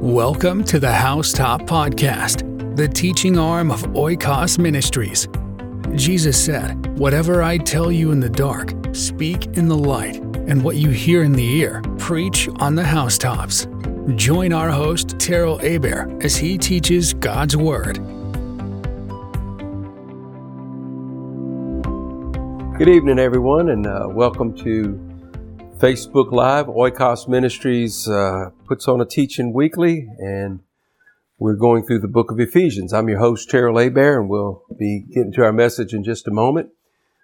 Welcome to the Housetop Podcast, the teaching arm of Oikos Ministries. Jesus said, Whatever I tell you in the dark, speak in the light, and what you hear in the ear, preach on the housetops. Join our host, Terrell Aber, as he teaches God's Word. Good evening, everyone, and uh, welcome to Facebook Live. Oikos Ministries uh, puts on a teaching weekly, and we're going through the book of Ephesians. I'm your host, Terrell Aber, and we'll be getting to our message in just a moment.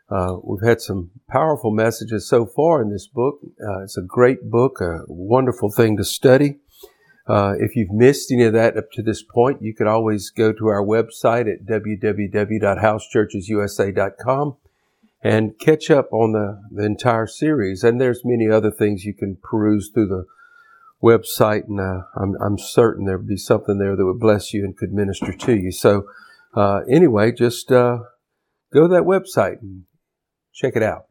Uh, we've had some powerful messages so far in this book. Uh, it's a great book, a wonderful thing to study. Uh, if you've missed any of that up to this point, you could always go to our website at www.housechurchesusa.com and catch up on the, the entire series. And there's many other things you can peruse through the website, and uh, I'm, I'm, certain there would be something there that would bless you and could minister to you. So, uh, anyway, just uh, go to that website and check it out.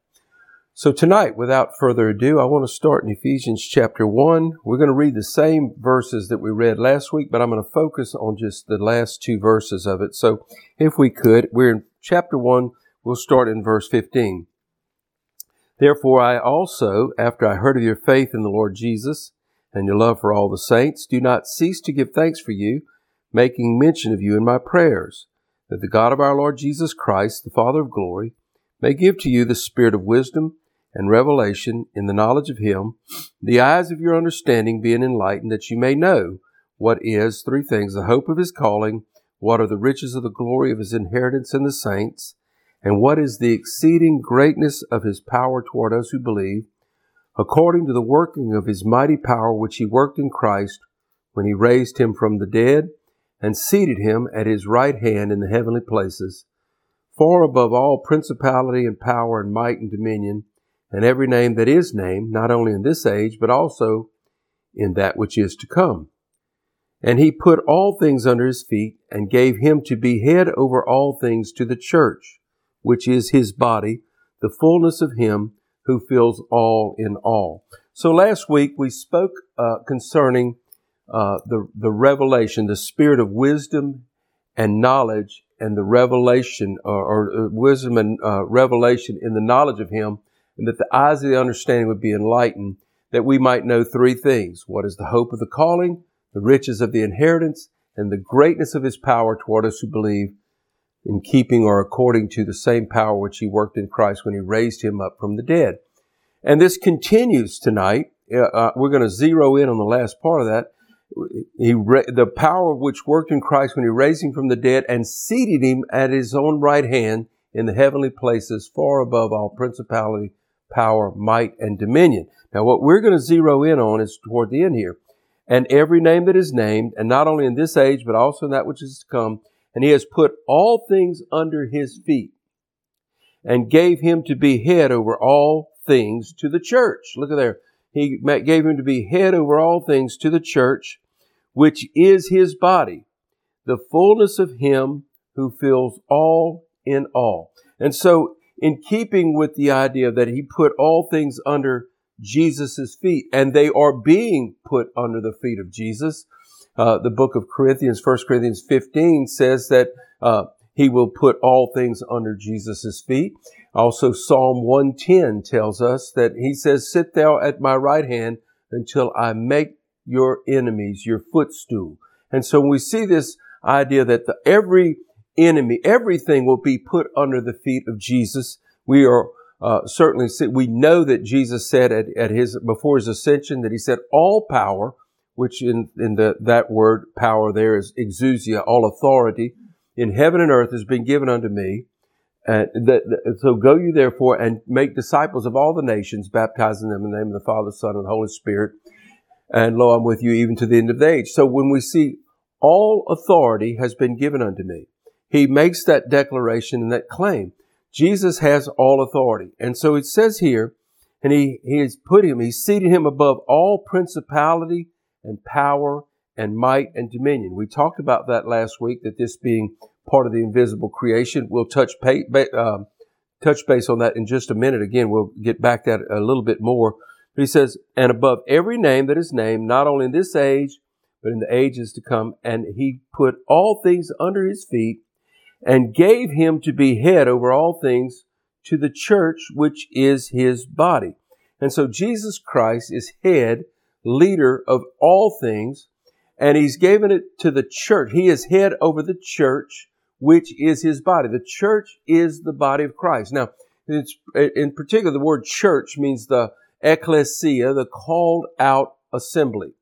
So, tonight, without further ado, I want to start in Ephesians chapter 1. We're going to read the same verses that we read last week, but I'm going to focus on just the last two verses of it. So, if we could, we're in chapter 1 We'll start in verse 15. Therefore, I also, after I heard of your faith in the Lord Jesus and your love for all the saints, do not cease to give thanks for you, making mention of you in my prayers, that the God of our Lord Jesus Christ, the Father of glory, may give to you the spirit of wisdom and revelation in the knowledge of Him, the eyes of your understanding being enlightened, that you may know what is, three things, the hope of His calling, what are the riches of the glory of His inheritance in the saints, and what is the exceeding greatness of his power toward us who believe, according to the working of his mighty power which he worked in Christ when he raised him from the dead and seated him at his right hand in the heavenly places, far above all principality and power and might and dominion, and every name that is named, not only in this age, but also in that which is to come. And he put all things under his feet and gave him to be head over all things to the church which is his body, the fullness of him who fills all in all. So last week we spoke uh, concerning uh, the, the revelation, the spirit of wisdom and knowledge and the revelation or, or uh, wisdom and uh, revelation in the knowledge of him and that the eyes of the understanding would be enlightened that we might know three things. What is the hope of the calling, the riches of the inheritance, and the greatness of his power toward us who believe in keeping or according to the same power which he worked in Christ when he raised him up from the dead. And this continues tonight. Uh, uh we're going to zero in on the last part of that. He, the power which worked in Christ when he raised him from the dead and seated him at his own right hand in the heavenly places, far above all principality, power, might, and dominion. Now, what we're going to zero in on is toward the end here. And every name that is named, and not only in this age, but also in that which is to come, and he has put all things under his feet and gave him to be head over all things to the church. Look at there. He gave him to be head over all things to the church, which is his body, the fullness of him who fills all in all. And so, in keeping with the idea that he put all things under Jesus' feet, and they are being put under the feet of Jesus, uh, the book of Corinthians, 1 Corinthians 15 says that uh, he will put all things under Jesus' feet. Also, Psalm 110 tells us that he says, Sit thou at my right hand until I make your enemies your footstool. And so we see this idea that the, every enemy, everything will be put under the feet of Jesus, we are uh, certainly we know that Jesus said at, at his before his ascension that he said all power which in, in the, that word power there is exousia, all authority in heaven and earth has been given unto me. And that, so go you therefore and make disciples of all the nations, baptizing them in the name of the Father, Son, and Holy Spirit. And lo, I'm with you even to the end of the age. So when we see all authority has been given unto me, he makes that declaration and that claim. Jesus has all authority. And so it says here, and he, he has put him, he's seated him above all principality and power and might and dominion. We talked about that last week, that this being part of the invisible creation. We'll touch, pay, uh, touch base on that in just a minute. Again, we'll get back that a little bit more. But he says, and above every name that is named, not only in this age, but in the ages to come. And he put all things under his feet and gave him to be head over all things to the church, which is his body. And so Jesus Christ is head, leader of all things, and he's given it to the church. He is head over the church, which is his body. The church is the body of Christ. Now, in particular, the word church means the ecclesia, the called out assembly.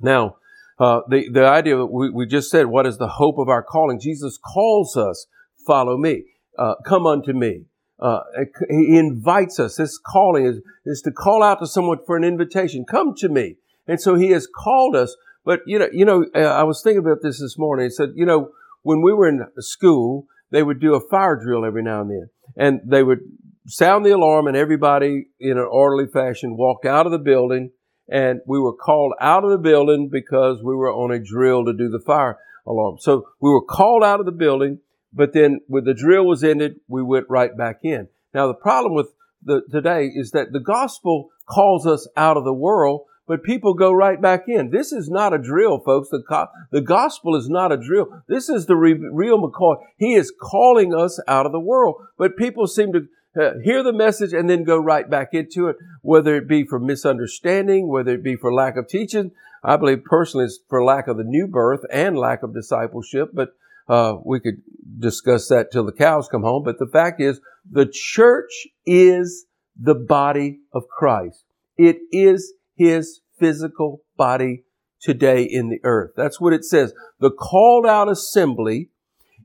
Now, uh, the, the idea that we, we just said, what is the hope of our calling? Jesus calls us, follow me, uh, come unto me. Uh, he invites us. This calling is, is to call out to someone for an invitation. Come to me. And so he has called us. But, you know, you know, uh, I was thinking about this this morning. He said, you know, when we were in school, they would do a fire drill every now and then. And they would sound the alarm and everybody in an orderly fashion walked out of the building and we were called out of the building because we were on a drill to do the fire alarm. So we were called out of the building, but then when the drill was ended, we went right back in. Now the problem with the, today is that the gospel calls us out of the world, but people go right back in. This is not a drill, folks. The, co- the gospel is not a drill. This is the re- real McCoy. He is calling us out of the world, but people seem to uh, hear the message and then go right back into it, whether it be for misunderstanding, whether it be for lack of teaching. I believe personally it's for lack of the new birth and lack of discipleship, but uh, we could discuss that till the cows come home. But the fact is, the church is the body of Christ. It is his physical body today in the earth. That's what it says. The called out assembly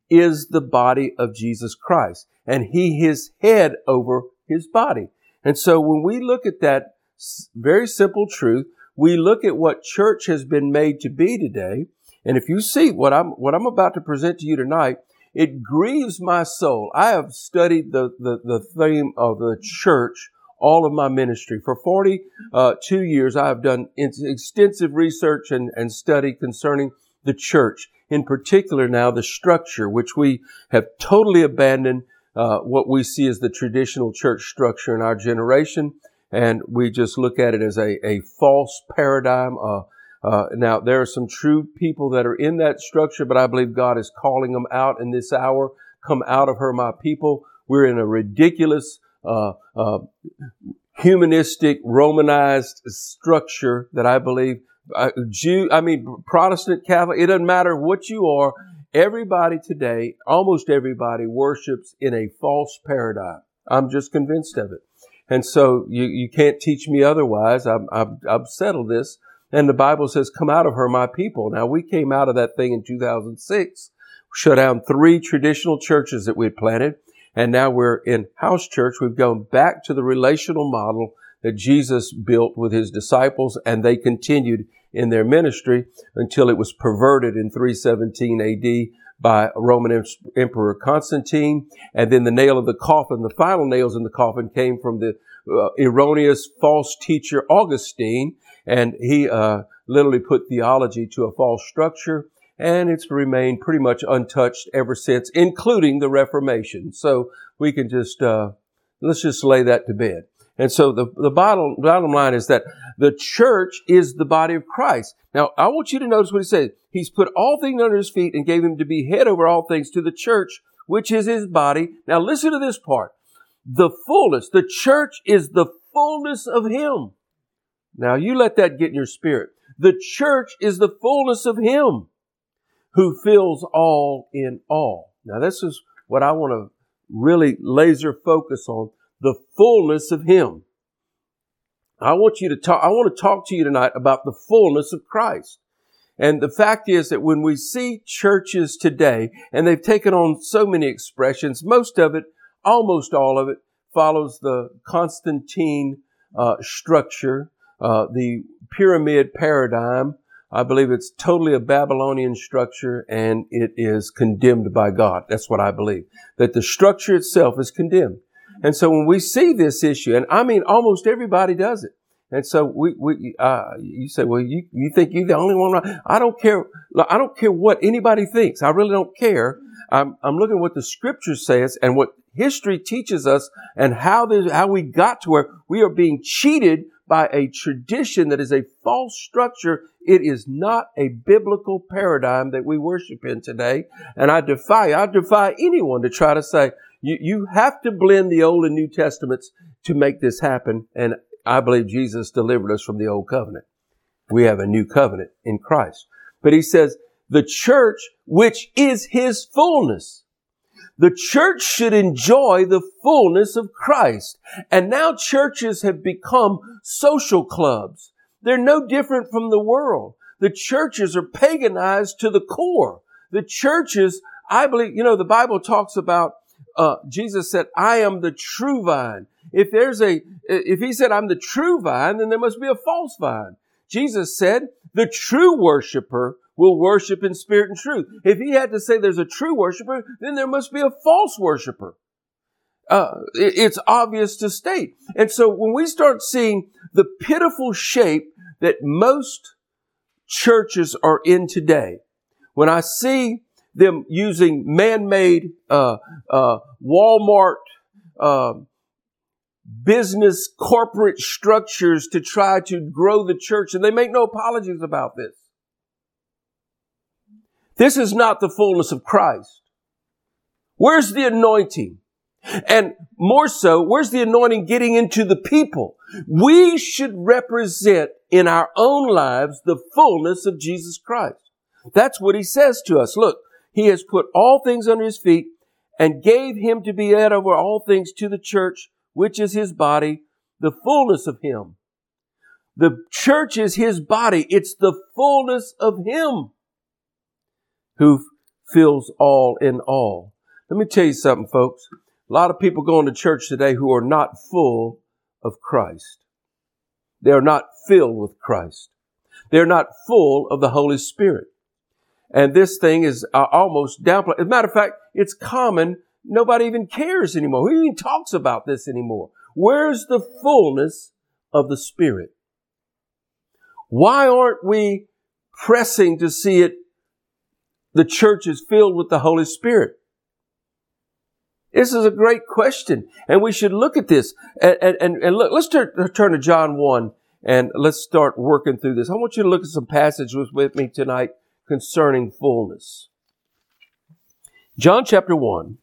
is the body of Jesus Christ and he is head over his body. And so when we look at that very simple truth, we look at what church has been made to be today. And if you see what I'm, what I'm about to present to you tonight, it grieves my soul. I have studied the, the, the theme of the church all of my ministry. For 42 uh, years, I have done extensive research and, and study concerning the church. In particular now, the structure, which we have totally abandoned uh, what we see as the traditional church structure in our generation, and we just look at it as a, a false paradigm. Uh, uh, now, there are some true people that are in that structure, but I believe God is calling them out in this hour. Come out of her, my people. We're in a ridiculous, uh, uh, humanistic, Romanized structure that I believe Jew, I mean, Protestant, Catholic, it doesn't matter what you are. Everybody today, almost everybody worships in a false paradigm. I'm just convinced of it. And so you, you can't teach me otherwise. I've, I've, I've settled this. And the Bible says, come out of her, my people. Now we came out of that thing in 2006, shut down three traditional churches that we had planted. And now we're in house church. We've gone back to the relational model that Jesus built with his disciples and they continued in their ministry until it was perverted in 317 AD by Roman Emperor Constantine. And then the nail of the coffin, the final nails in the coffin came from the uh, erroneous false teacher Augustine. And he uh, literally put theology to a false structure. And it's remained pretty much untouched ever since, including the Reformation. So we can just, uh, let's just lay that to bed. And so the, the bottom, bottom line is that the church is the body of Christ. Now, I want you to notice what he says. He's put all things under his feet and gave him to be head over all things to the church, which is his body. Now listen to this part. The fullness, the church is the fullness of him. Now you let that get in your spirit. The church is the fullness of him who fills all in all. Now this is what I want to really laser focus on the fullness of Him. I want you to talk, I want to talk to you tonight about the fullness of Christ. And the fact is that when we see churches today, and they've taken on so many expressions, most of it, almost all of it, follows the Constantine uh, structure, uh, the pyramid paradigm. I believe it's totally a Babylonian structure and it is condemned by God. That's what I believe. That the structure itself is condemned. And so when we see this issue, and I mean, almost everybody does it. And so we, we, uh, you say, well, you, you think you're the only one. right? I don't care. I don't care what anybody thinks. I really don't care. I'm, I'm looking at what the scripture says and what history teaches us and how this, how we got to where we are being cheated by a tradition that is a false structure. It is not a biblical paradigm that we worship in today. And I defy, I defy anyone to try to say, you, you have to blend the Old and New Testaments to make this happen. And I believe Jesus delivered us from the Old Covenant. We have a new covenant in Christ. But he says, the church, which is his fullness. The church should enjoy the fullness of Christ. And now churches have become social clubs. They're no different from the world. The churches are paganized to the core. The churches, I believe, you know, the Bible talks about, uh, Jesus said, I am the true vine. If there's a, if he said, I'm the true vine, then there must be a false vine. Jesus said, the true worshiper will worship in spirit and truth. If he had to say there's a true worshiper, then there must be a false worshiper. Uh, it's obvious to state. And so when we start seeing the pitiful shape that most churches are in today, when I see them using man-made uh, uh, Walmart uh, business corporate structures to try to grow the church, and they make no apologies about this. This is not the fullness of Christ. Where's the anointing? And more so, where's the anointing getting into the people? We should represent in our own lives the fullness of Jesus Christ. That's what he says to us. Look, he has put all things under his feet and gave him to be head over all things to the church, which is his body, the fullness of him. The church is his body. It's the fullness of him who fills all in all. Let me tell you something, folks. A lot of people going to church today who are not full of Christ. They are not filled with Christ. They're not full of the Holy Spirit. And this thing is uh, almost downplayed. As a matter of fact, it's common. Nobody even cares anymore. Who even talks about this anymore? Where's the fullness of the Spirit? Why aren't we pressing to see it the church is filled with the Holy Spirit? This is a great question, and we should look at this. And, and, and look, let's turn, turn to John 1 and let's start working through this. I want you to look at some passages with me tonight concerning fullness. John chapter 1.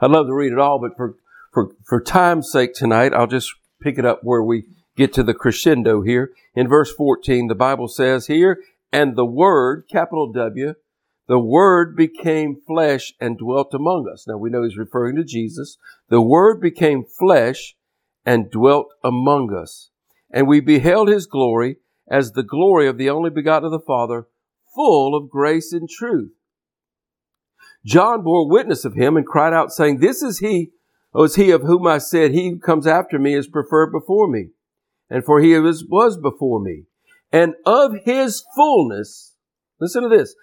I'd love to read it all, but for, for, for time's sake tonight, I'll just pick it up where we get to the crescendo here. In verse 14, the Bible says here, and the Word, capital W, the Word became flesh and dwelt among us. Now we know he's referring to Jesus. The Word became flesh and dwelt among us. And we beheld his glory as the glory of the only begotten of the Father, full of grace and truth. John bore witness of him and cried out, saying, This is he Oh, is he of whom I said, He who comes after me is preferred before me? And for he was, was before me. And of his fullness, listen to this,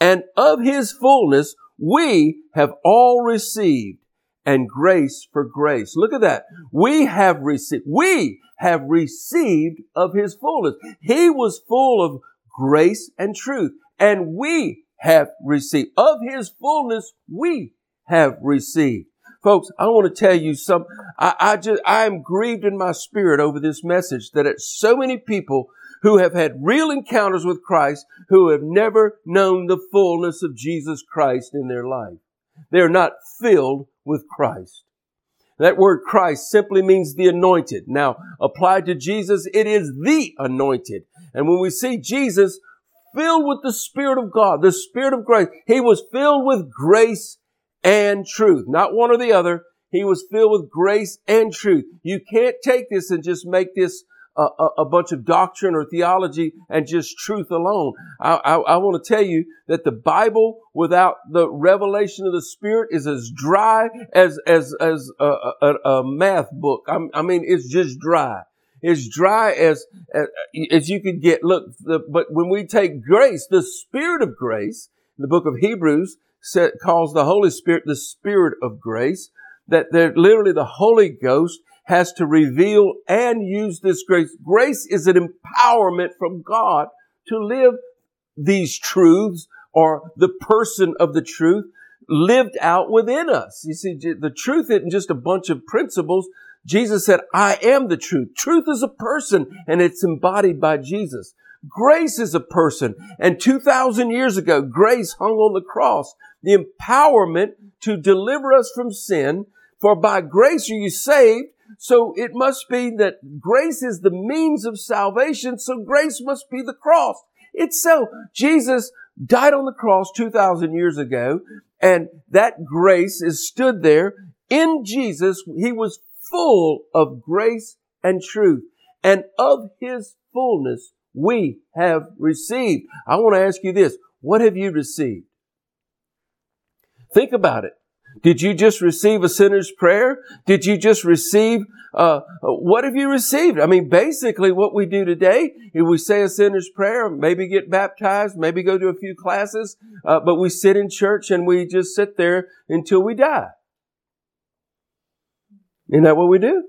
and of his fullness we have all received and grace for grace. Look at that. We have received, we have received of his fullness. He was full of grace and truth and we have received of his fullness. We have received. Folks, I want to tell you some, I, I just, I am grieved in my spirit over this message that it's so many people who have had real encounters with Christ who have never known the fullness of Jesus Christ in their life. They're not filled with Christ. That word Christ simply means the anointed. Now, applied to Jesus, it is the anointed. And when we see Jesus filled with the Spirit of God, the Spirit of grace, He was filled with grace and truth. Not one or the other. He was filled with grace and truth. You can't take this and just make this a, a, a bunch of doctrine or theology and just truth alone. I, I, I want to tell you that the Bible without the revelation of the Spirit is as dry as as as a, a, math book. I, I mean, it's just dry as dry as, as, as you could get. Look, the, but when we take grace, the spirit of grace, the book of Hebrews calls the Holy Spirit the Spirit of grace, that literally the Holy Ghost has to reveal and use this grace. Grace is an empowerment from God to live these truths or the person of the truth. lived out within us. You see, the truth isn't just a bunch of principles. Jesus said, I am the truth. Truth is a person and it's embodied by Jesus. Grace is a person. And 2,000 years ago, grace hung on the cross. The empowerment to deliver us from sin. For by grace are you saved. So it must be that grace is the means of salvation. So grace must be the cross itself. Jesus died on the cross 2,000 years ago. And that grace is stood there in Jesus. He was full of grace and truth. And of his fullness we have received. I want to ask you this. What have you received? Think about it. Did you just receive a sinner's prayer? Did you just receive, uh, what have you received? I mean, basically what we do today is we say a sinner's prayer, maybe get baptized, maybe go to a few classes, uh, but we sit in church and we just sit there until we die. Isn't that what we do?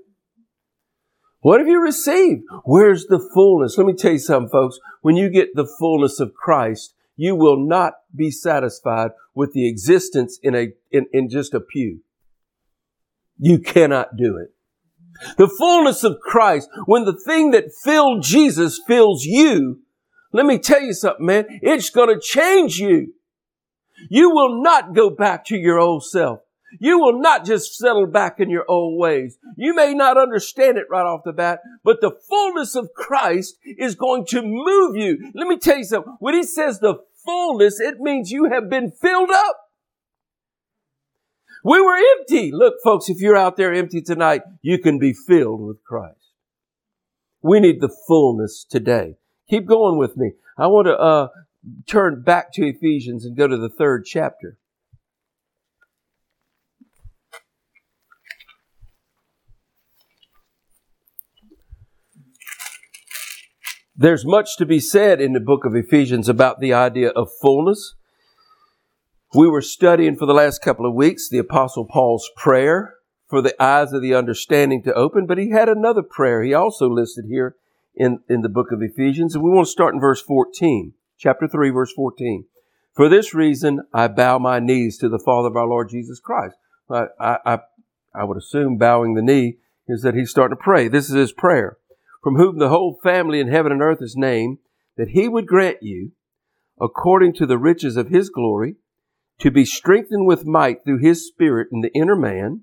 What have you received? Where's the fullness? Let me tell you something, folks. When you get the fullness of Christ, you will not be satisfied with the existence in a, in, in just a pew. You cannot do it. The fullness of Christ, when the thing that filled Jesus fills you, let me tell you something, man, it's gonna change you. You will not go back to your old self. You will not just settle back in your old ways. You may not understand it right off the bat, but the fullness of Christ is going to move you. Let me tell you something. When he says the fullness, it means you have been filled up. We were empty. Look, folks, if you're out there empty tonight, you can be filled with Christ. We need the fullness today. Keep going with me. I want to uh, turn back to Ephesians and go to the third chapter. There's much to be said in the book of Ephesians about the idea of fullness. We were studying for the last couple of weeks the Apostle Paul's prayer for the eyes of the understanding to open, but he had another prayer he also listed here in, in the book of Ephesians, and we want to start in verse 14, chapter 3, verse 14. For this reason, I bow my knees to the Father of our Lord Jesus Christ. I, I, I would assume bowing the knee is that he's starting to pray. This is his prayer from whom the whole family in heaven and earth is named, that he would grant you, according to the riches of his glory, to be strengthened with might through his spirit in the inner man,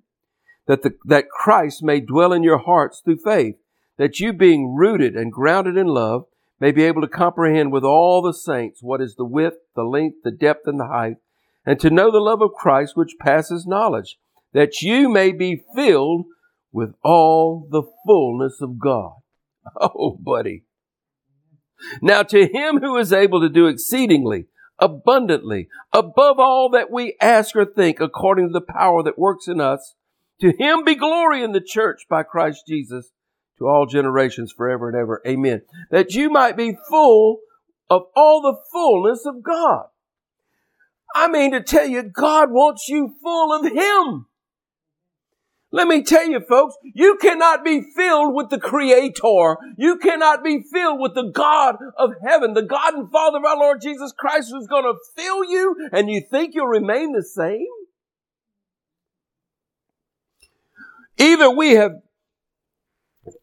that the, that Christ may dwell in your hearts through faith, that you being rooted and grounded in love, may be able to comprehend with all the saints what is the width, the length, the depth, and the height, and to know the love of Christ which passes knowledge, that you may be filled with all the fullness of God. Oh, buddy. Now to him who is able to do exceedingly, abundantly, above all that we ask or think, according to the power that works in us, to him be glory in the church by Christ Jesus to all generations forever and ever. Amen. That you might be full of all the fullness of God. I mean to tell you, God wants you full of Him. Let me tell you folks, you cannot be filled with the Creator. You cannot be filled with the God of heaven, the God and Father of our Lord Jesus Christ who's going to fill you and you think you'll remain the same? Either we have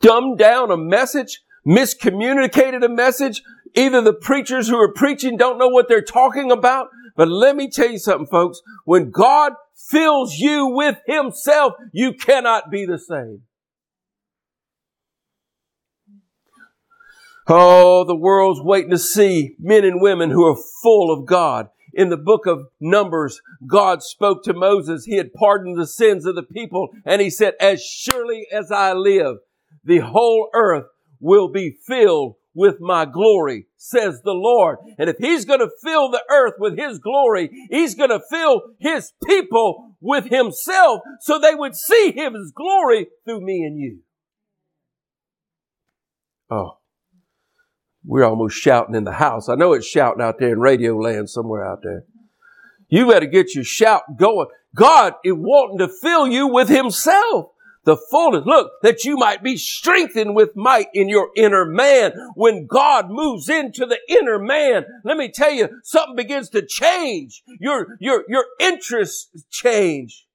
dumbed down a message, miscommunicated a message, either the preachers who are preaching don't know what they're talking about, but let me tell you something folks, when God fills you with himself, you cannot be the same. Oh, the world's waiting to see men and women who are full of God. In the book of Numbers, God spoke to Moses. He had pardoned the sins of the people and he said, as surely as I live, the whole earth will be filled with my glory, says the Lord. And if he's going to fill the earth with his glory, he's going to fill his people with himself so they would see his glory through me and you. Oh, we're almost shouting in the house. I know it's shouting out there in radio land somewhere out there. You better get your shout going. God is wanting to fill you with himself. The fullness. Look, that you might be strengthened with might in your inner man. When God moves into the inner man, let me tell you, something begins to change. Your, your, your interests change.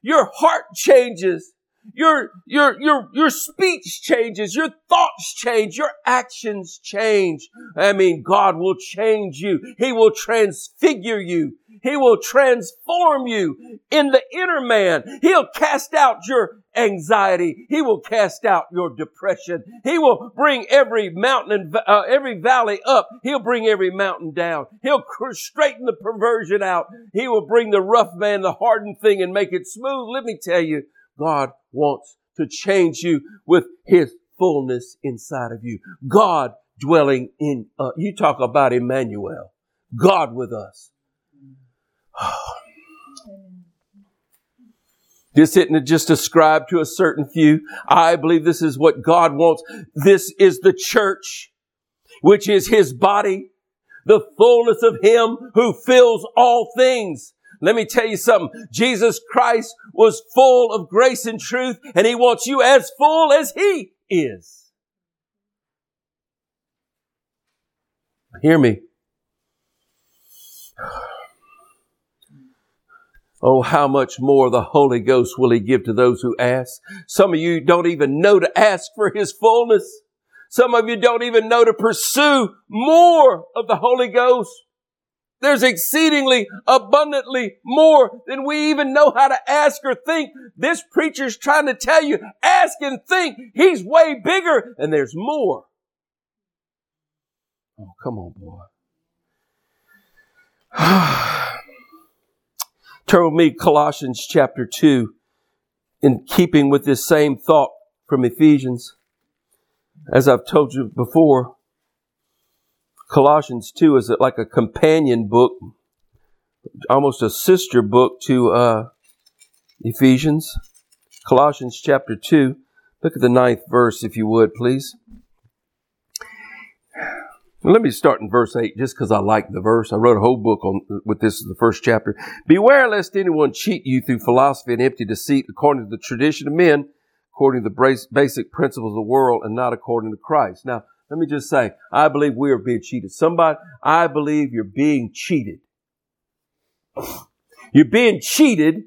Your heart changes. Your, your, your, your speech changes. Your thoughts change. Your actions change. I mean, God will change you. He will transfigure you. He will transform you in the inner man. He'll cast out your anxiety. He will cast out your depression. He will bring every mountain and uh, every valley up. He'll bring every mountain down. He'll straighten the perversion out. He will bring the rough man, the hardened thing and make it smooth. Let me tell you, God wants to change you with His fullness inside of you. God dwelling in, uh, you talk about Emmanuel. God with us. This isn't just ascribed to a certain few. I believe this is what God wants. This is the church, which is His body, the fullness of Him who fills all things. Let me tell you something. Jesus Christ was full of grace and truth, and He wants you as full as He is. Hear me. Oh, how much more the Holy Ghost will He give to those who ask? Some of you don't even know to ask for His fullness. Some of you don't even know to pursue more of the Holy Ghost. There's exceedingly abundantly more than we even know how to ask or think. This preacher's trying to tell you, ask and think. He's way bigger and there's more. Oh, come on, boy. Turn with me Colossians chapter 2 in keeping with this same thought from Ephesians. As I've told you before, Colossians 2 is like a companion book, almost a sister book to uh, Ephesians. Colossians chapter 2. Look at the ninth verse, if you would, please. Let me start in verse 8 just because I like the verse. I wrote a whole book on with this is the first chapter. Beware lest anyone cheat you through philosophy and empty deceit according to the tradition of men, according to the basic principles of the world and not according to Christ. Now, let me just say, I believe we are being cheated. Somebody, I believe you're being cheated. You're being cheated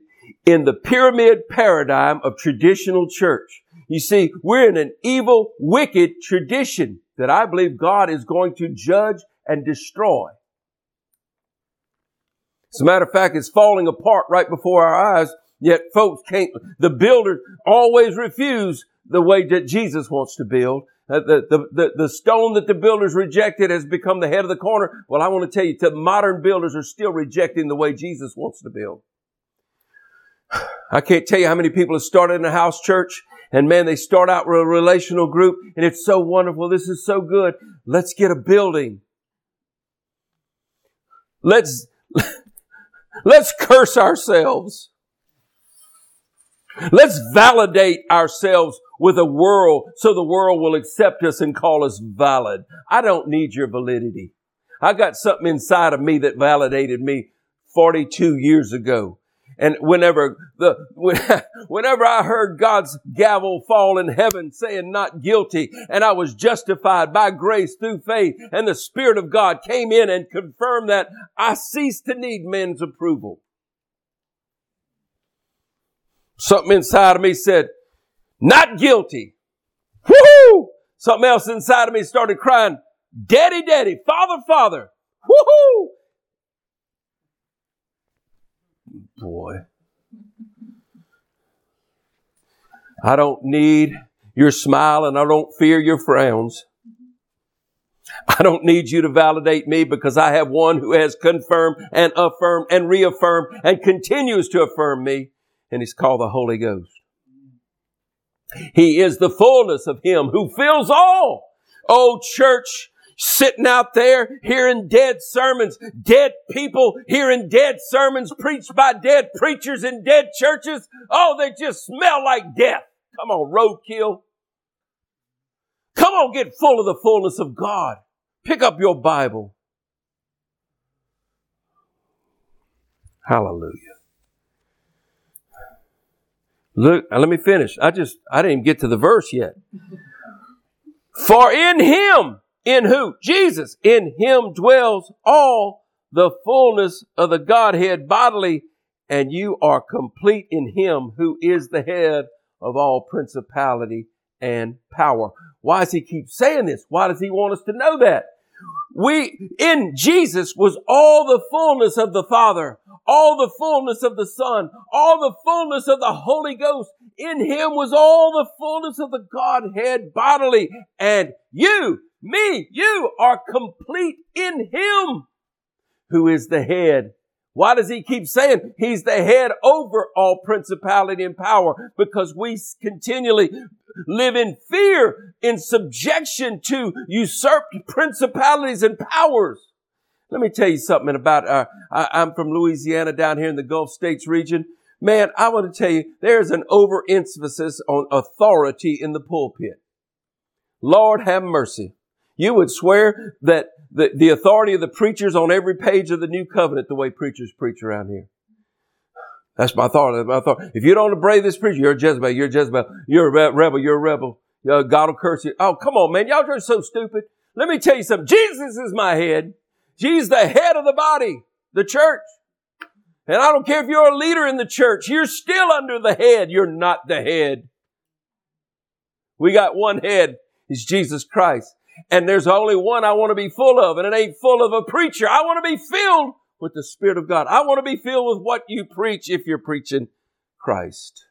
in the pyramid paradigm of traditional church. You see, we're in an evil, wicked tradition that I believe God is going to judge and destroy. As a matter of fact, it's falling apart right before our eyes, yet folks can't, the builders always refuse the way that Jesus wants to build. Uh, the, the, the, the stone that the builders rejected has become the head of the corner. Well, I want to tell you, the modern builders are still rejecting the way Jesus wants to build. I can't tell you how many people have started in a house church and man, they start out with a relational group and it's so wonderful. This is so good. Let's get a building. Let's, let's curse ourselves. Let's validate ourselves with a world so the world will accept us and call us valid. I don't need your validity. I got something inside of me that validated me 42 years ago. And whenever the, whenever I heard God's gavel fall in heaven saying not guilty and I was justified by grace through faith and the Spirit of God came in and confirmed that I ceased to need men's approval. Something inside of me said, not guilty. Woohoo! Something else inside of me started crying, daddy, daddy, father, father. Woohoo! boy. I don't need your smile and I don't fear your frowns. I don't need you to validate me because I have one who has confirmed and affirmed and reaffirmed and continues to affirm me. And he's called the Holy Ghost. He is the fullness of him who fills all. Oh, church, sitting out there hearing dead sermons, dead people hearing dead sermons preached by dead preachers in dead churches. Oh, they just smell like death. Come on, roadkill. Come on, get full of the fullness of God. Pick up your Bible. Hallelujah. Look, let me finish. I just, I didn't even get to the verse yet. For in him, in who? Jesus. In him dwells all the fullness of the Godhead bodily, and you are complete in him who is the head of all principality and power. Why does he keep saying this? Why does he want us to know that? We, in Jesus was all the fullness of the Father, all the fullness of the Son, all the fullness of the Holy Ghost. In Him was all the fullness of the Godhead bodily. And you, me, you are complete in Him who is the head why does he keep saying he's the head over all principality and power? Because we continually live in fear, in subjection to usurped principalities and powers. Let me tell you something about, uh, I, I'm from Louisiana down here in the Gulf States region. Man, I want to tell you, there's an overemphasis on authority in the pulpit. Lord have mercy. You would swear that the, the authority of the preachers on every page of the new covenant the way preachers preach around here. That's my thought. That's my thought. If you don't obey this preacher, you're a Jezebel. You're a Jezebel. You're a rebel. You're a rebel. God will curse you. Oh, come on, man. Y'all are so stupid. Let me tell you something. Jesus is my head. He's the head of the body, the church. And I don't care if you're a leader in the church. You're still under the head. You're not the head. We got one head. It's Jesus Christ. And there's only one I want to be full of, and it ain't full of a preacher. I want to be filled with the Spirit of God. I want to be filled with what you preach if you're preaching Christ.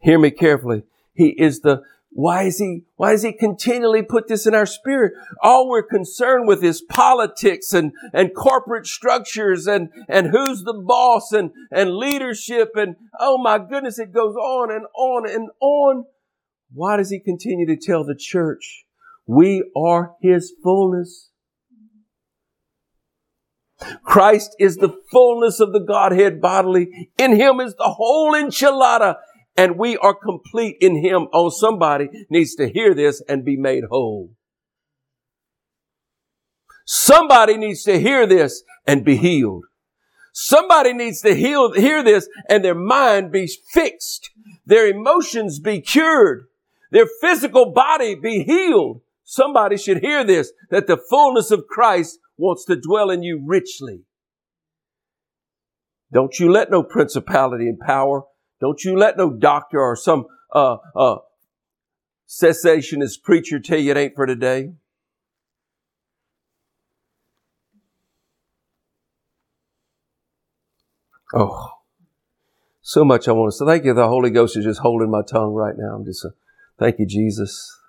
Hear me carefully. He is the why is he, why does he continually put this in our spirit? All we're concerned with is politics and, and corporate structures and, and who's the boss and, and leadership and, oh my goodness, it goes on and on and on. Why does he continue to tell the church we are His fullness. Christ is the fullness of the Godhead bodily. In Him is the whole enchilada. And we are complete in Him. Oh, somebody needs to hear this and be made whole. Somebody needs to hear this and be healed. Somebody needs to heal, hear this and their mind be fixed. Their emotions be cured. Their physical body be healed. Somebody should hear this, that the fullness of Christ wants to dwell in you richly. Don't you let no principality and power, don't you let no doctor or some uh, uh, cessationist preacher tell you it ain't for today. Oh, so much I want to say. Thank you. The Holy Ghost is just holding my tongue right now. I'm just, uh, thank you, Jesus.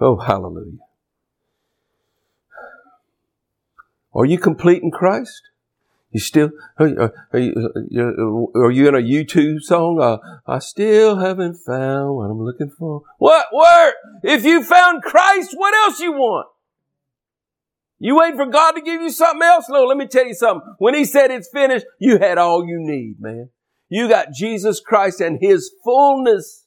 Oh, hallelujah. Are you complete in Christ? You still, are you, are you, in a U2 song? Uh, I still haven't found what I'm looking for. What? Where? If you found Christ, what else you want? You wait for God to give you something else? No, let me tell you something. When He said it's finished, you had all you need, man. You got Jesus Christ and His fullness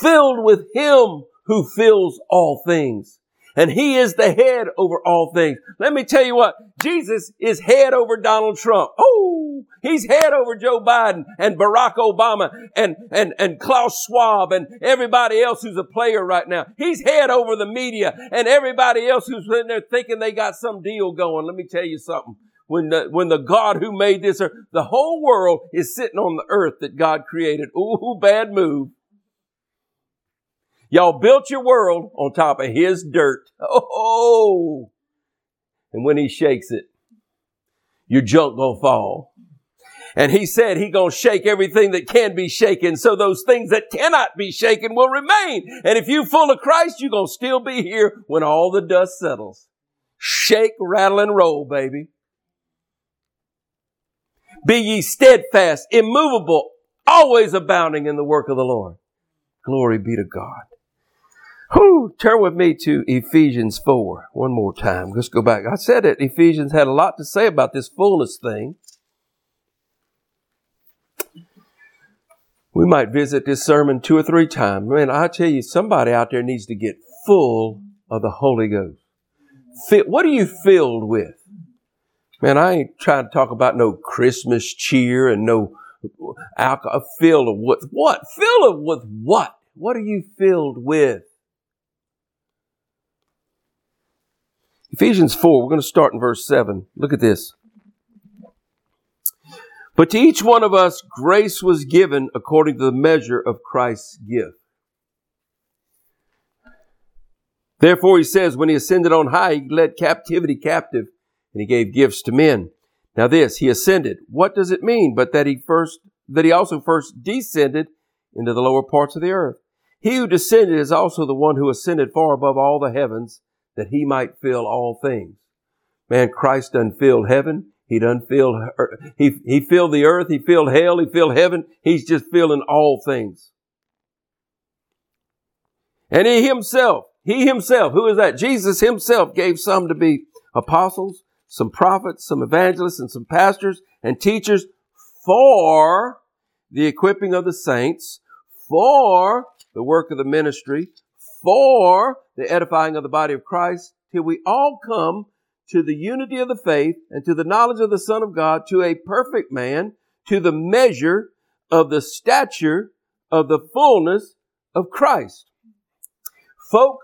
filled with Him who fills all things. And he is the head over all things. Let me tell you what, Jesus is head over Donald Trump. Oh, he's head over Joe Biden and Barack Obama and, and, and Klaus Schwab and everybody else who's a player right now. He's head over the media and everybody else who's in there thinking they got some deal going. Let me tell you something. When the, when the God who made this earth, the whole world is sitting on the earth that God created. Ooh, bad move. Y'all built your world on top of his dirt. Oh, and when he shakes it, your junk gonna fall. And he said he gonna shake everything that can be shaken, so those things that cannot be shaken will remain. And if you full of Christ, you gonna still be here when all the dust settles. Shake, rattle, and roll, baby. Be ye steadfast, immovable, always abounding in the work of the Lord. Glory be to God. Whew, turn with me to Ephesians 4 one more time. Let's go back. I said that Ephesians had a lot to say about this fullness thing. We might visit this sermon two or three times. Man, I tell you, somebody out there needs to get full of the Holy Ghost. What are you filled with? Man, I ain't trying to talk about no Christmas cheer and no alcohol filled with what? What? Filled with what? What are you filled with? Ephesians 4, we're going to start in verse 7. Look at this. But to each one of us, grace was given according to the measure of Christ's gift. Therefore, he says, when he ascended on high, he led captivity captive and he gave gifts to men. Now this, he ascended. What does it mean? But that he first, that he also first descended into the lower parts of the earth. He who descended is also the one who ascended far above all the heavens that he might fill all things. Man, Christ done filled heaven. He done filled, he, he filled the earth. He filled hell. He filled heaven. He's just filling all things. And he himself, he himself, who is that? Jesus himself gave some to be apostles, some prophets, some evangelists, and some pastors and teachers for the equipping of the saints, for the work of the ministry, for the edifying of the body of Christ, till we all come to the unity of the faith and to the knowledge of the Son of God, to a perfect man, to the measure of the stature of the fullness of Christ. Folk,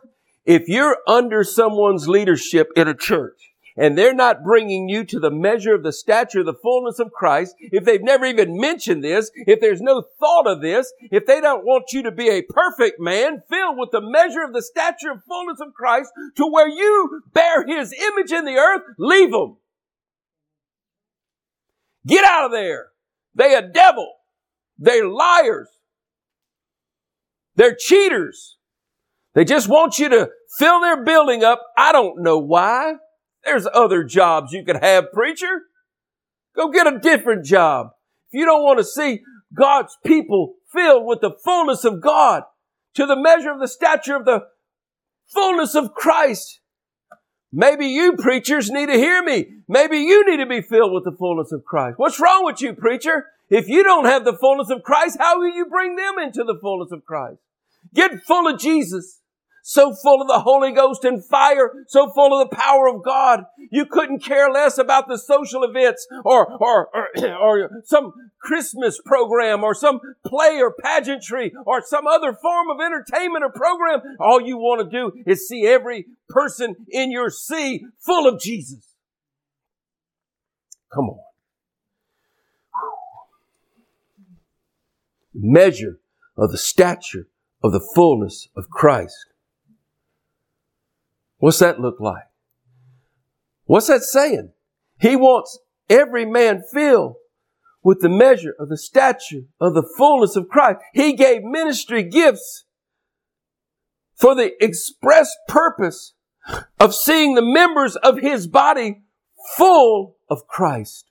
if you're under someone's leadership in a church, and they're not bringing you to the measure of the stature of the fullness of Christ, if they've never even mentioned this, if there's no thought of this, if they don't want you to be a perfect man filled with the measure of the stature of fullness of Christ to where you bear his image in the earth, leave them. Get out of there. They a devil. They're liars. They're cheaters. They just want you to fill their building up. I don't know why. There's other jobs you could have, preacher. Go get a different job. If you don't want to see God's people filled with the fullness of God to the measure of the stature of the fullness of Christ, maybe you preachers need to hear me. Maybe you need to be filled with the fullness of Christ. What's wrong with you, preacher? If you don't have the fullness of Christ, how will you bring them into the fullness of Christ? Get full of Jesus so full of the Holy Ghost and fire, so full of the power of God. You couldn't care less about the social events or, or, or, or, some Christmas program or some play or pageantry or some other form of entertainment or program. All you want to do is see every person in your sea full of Jesus. Come on. Measure of the stature of the fullness of Christ. What's that look like? What's that saying? He wants every man filled with the measure of the stature of the fullness of Christ. He gave ministry gifts for the express purpose of seeing the members of his body full of Christ.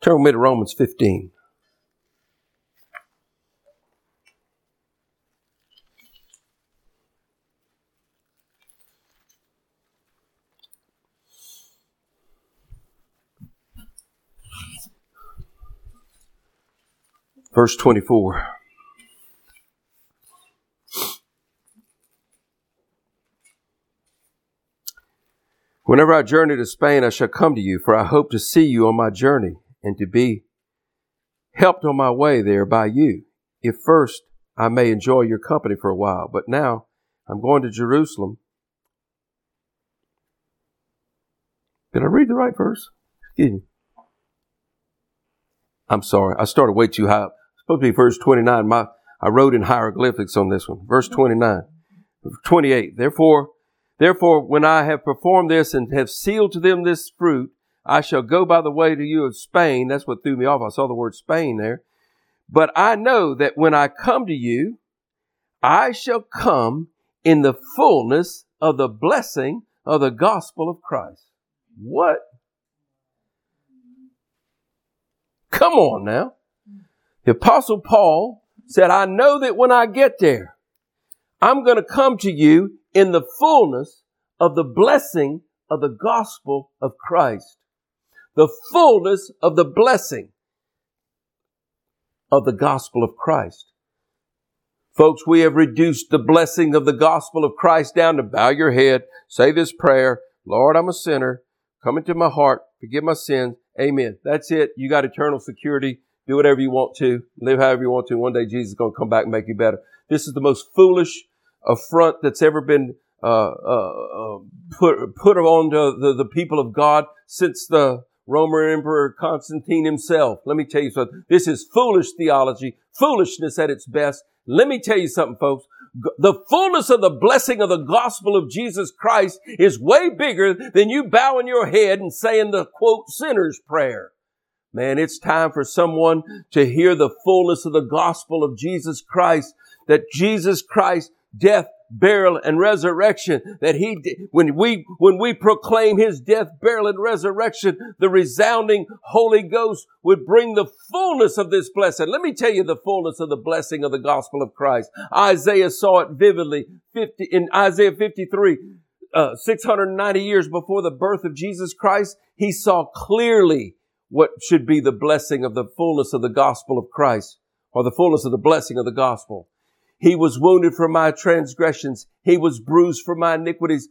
Turn with me to Romans 15. Verse 24. Whenever I journey to Spain, I shall come to you, for I hope to see you on my journey and to be helped on my way there by you, if first I may enjoy your company for a while. But now I'm going to Jerusalem. Did I read the right verse? Excuse me. I'm sorry. I started way too high. It's supposed to be verse 29. My, I wrote in hieroglyphics on this one. Verse 29. 28. Therefore, therefore, when I have performed this and have sealed to them this fruit, I shall go by the way to you of Spain. That's what threw me off. I saw the word Spain there. But I know that when I come to you, I shall come in the fullness of the blessing of the gospel of Christ. What? Come on now. The apostle Paul said, I know that when I get there, I'm going to come to you in the fullness of the blessing of the gospel of Christ the fullness of the blessing. of the gospel of Christ. Folks, we have reduced the blessing of the gospel of Christ down to bow your head, say this prayer, Lord, I'm a sinner, come into my heart, forgive my sins, amen. That's it. You got eternal security. Do whatever you want to, live however you want to. One day Jesus is going to come back and make you better. This is the most foolish affront that's ever been uh, uh, uh, put put on the, the, the people of God since the Roman Emperor Constantine himself. Let me tell you something. This is foolish theology, foolishness at its best. Let me tell you something, folks. The fullness of the blessing of the gospel of Jesus Christ is way bigger than you bowing your head and saying the quote sinner's prayer. Man, it's time for someone to hear the fullness of the gospel of Jesus Christ, that Jesus Christ, death, burial, and resurrection, that he, when we, when we proclaim his death, burial, and resurrection, the resounding Holy Ghost would bring the fullness of this blessing. Let me tell you the fullness of the blessing of the gospel of Christ. Isaiah saw it vividly 50, in Isaiah 53. Uh, 690 years before the birth of Jesus Christ, he saw clearly what should be the blessing of the fullness of the gospel of Christ or the fullness of the blessing of the gospel. He was wounded for my transgressions. He was bruised for my iniquities.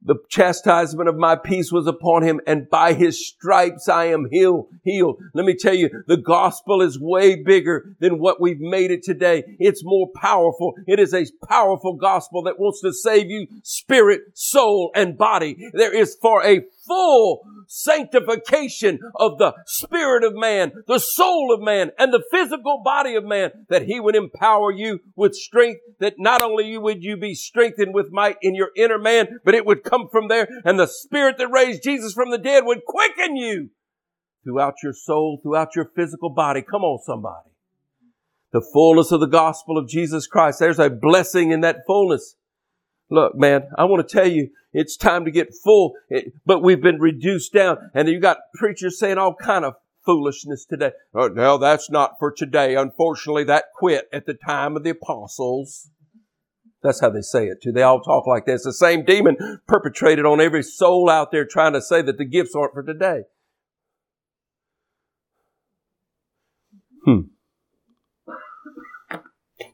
The chastisement of my peace was upon him and by his stripes I am healed, healed. Let me tell you, the gospel is way bigger than what we've made it today. It's more powerful. It is a powerful gospel that wants to save you spirit, soul, and body. There is for a full sanctification of the spirit of man, the soul of man, and the physical body of man, that he would empower you with strength, that not only would you be strengthened with might in your inner man, but it would come from there, and the spirit that raised Jesus from the dead would quicken you throughout your soul, throughout your physical body. Come on, somebody. The fullness of the gospel of Jesus Christ. There's a blessing in that fullness. Look, man, I want to tell you, it's time to get full, but we've been reduced down. And you got preachers saying all kind of foolishness today. Oh, no, that's not for today. Unfortunately, that quit at the time of the apostles. That's how they say it too. They all talk like this. The same demon perpetrated on every soul out there trying to say that the gifts aren't for today. Hmm.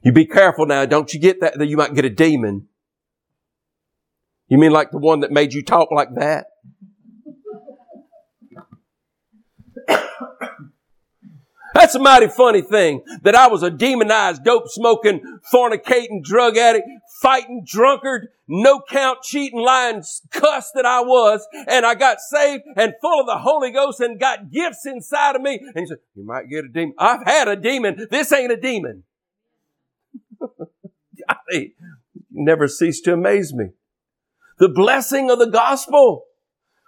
You be careful now. Don't you get that, that you might get a demon. You mean like the one that made you talk like that? That's a mighty funny thing that I was a demonized, dope smoking, fornicating, drug addict, fighting drunkard, no count, cheating, lying cuss that I was, and I got saved and full of the Holy Ghost and got gifts inside of me. And he said, you might get a demon. I've had a demon. This ain't a demon. never ceased to amaze me. The blessing of the gospel.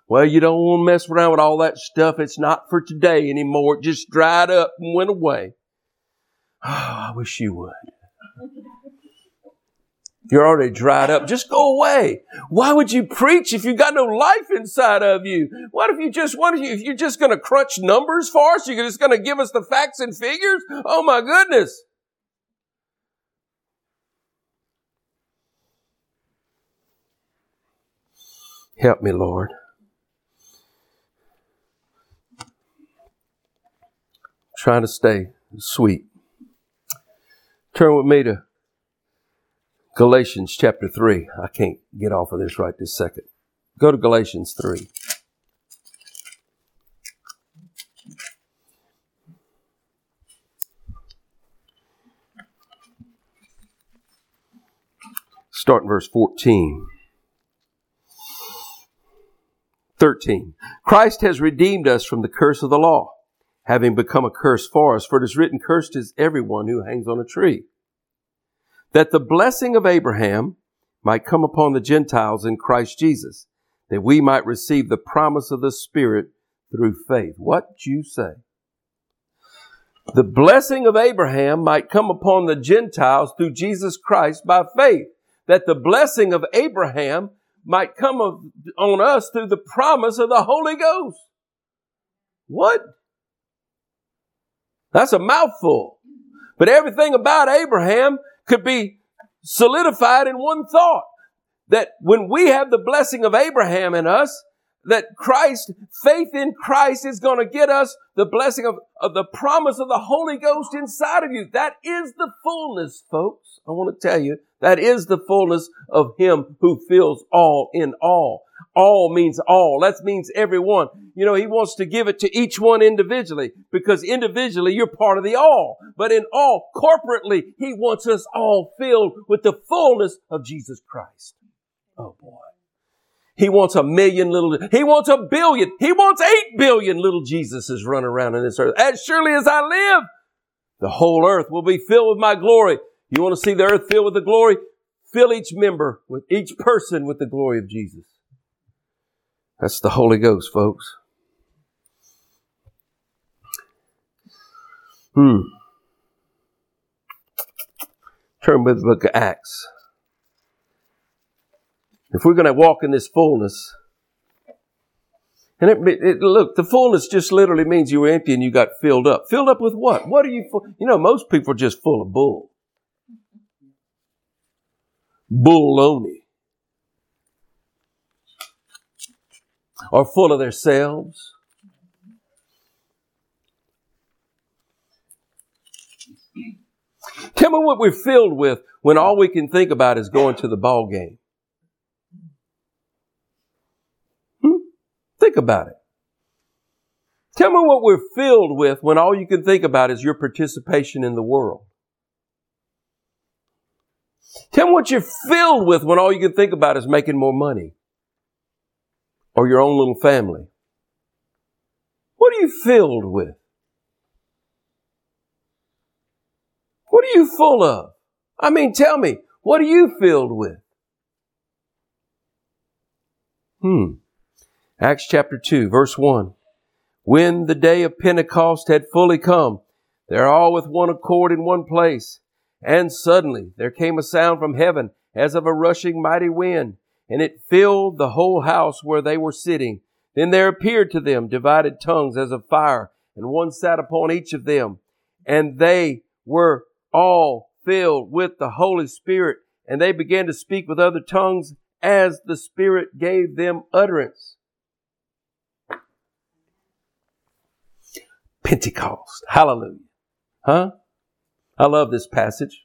Well, you don't want to mess around with all that stuff. It's not for today anymore. It just dried up and went away. Oh, I wish you would. You're already dried up. Just go away. Why would you preach if you got no life inside of you? What if you just, what if, you, if you're just going to crunch numbers for us? You're just going to give us the facts and figures? Oh my goodness. Help me, Lord. Trying to stay sweet. Turn with me to Galatians chapter 3. I can't get off of this right this second. Go to Galatians 3. Start in verse 14. 13. Christ has redeemed us from the curse of the law, having become a curse for us, for it is written, cursed is everyone who hangs on a tree. That the blessing of Abraham might come upon the Gentiles in Christ Jesus, that we might receive the promise of the Spirit through faith. What do you say? The blessing of Abraham might come upon the Gentiles through Jesus Christ by faith. That the blessing of Abraham might come on us through the promise of the Holy Ghost. What? That's a mouthful. But everything about Abraham could be solidified in one thought. That when we have the blessing of Abraham in us, that Christ, faith in Christ is going to get us the blessing of, of the promise of the Holy Ghost inside of you. That is the fullness, folks. I want to tell you, that is the fullness of Him who fills all in all. All means all. That means everyone. You know, He wants to give it to each one individually because individually you're part of the all. But in all, corporately, He wants us all filled with the fullness of Jesus Christ. Oh boy. He wants a million little, he wants a billion, he wants eight billion little Jesuses running around in this earth. As surely as I live, the whole earth will be filled with my glory. You want to see the earth filled with the glory? Fill each member with each person with the glory of Jesus. That's the Holy Ghost, folks. Hmm. Turn with the book of Acts. If we're going to walk in this fullness, and it, it, look, the fullness just literally means you were empty and you got filled up. Filled up with what? What are you full? You know, most people are just full of bull. Bulloney. Or full of themselves. Tell me what we're filled with when all we can think about is going to the ball game. Think about it. Tell me what we're filled with when all you can think about is your participation in the world. Tell me what you're filled with when all you can think about is making more money or your own little family. What are you filled with? What are you full of? I mean, tell me, what are you filled with? Hmm. Acts chapter 2, verse 1. When the day of Pentecost had fully come, they are all with one accord in one place. And suddenly there came a sound from heaven as of a rushing mighty wind, and it filled the whole house where they were sitting. Then there appeared to them divided tongues as of fire, and one sat upon each of them. And they were all filled with the Holy Spirit, and they began to speak with other tongues as the Spirit gave them utterance. Pentecost. Hallelujah. Huh? I love this passage.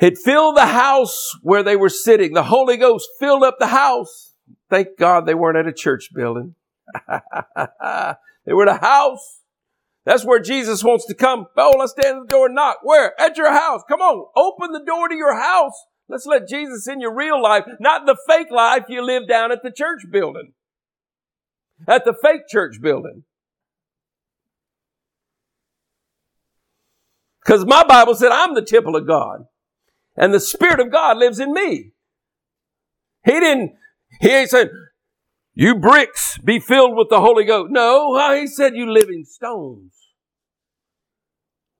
It filled the house where they were sitting. The Holy Ghost filled up the house. Thank God they weren't at a church building. they were at a house. That's where Jesus wants to come. Oh, let's stand at the door and knock. Where? At your house. Come on. Open the door to your house. Let's let Jesus in your real life, not the fake life you live down at the church building. At the fake church building. Because my Bible said I'm the temple of God. And the Spirit of God lives in me. He didn't, he ain't said, you bricks be filled with the Holy Ghost. No, he said you living stones.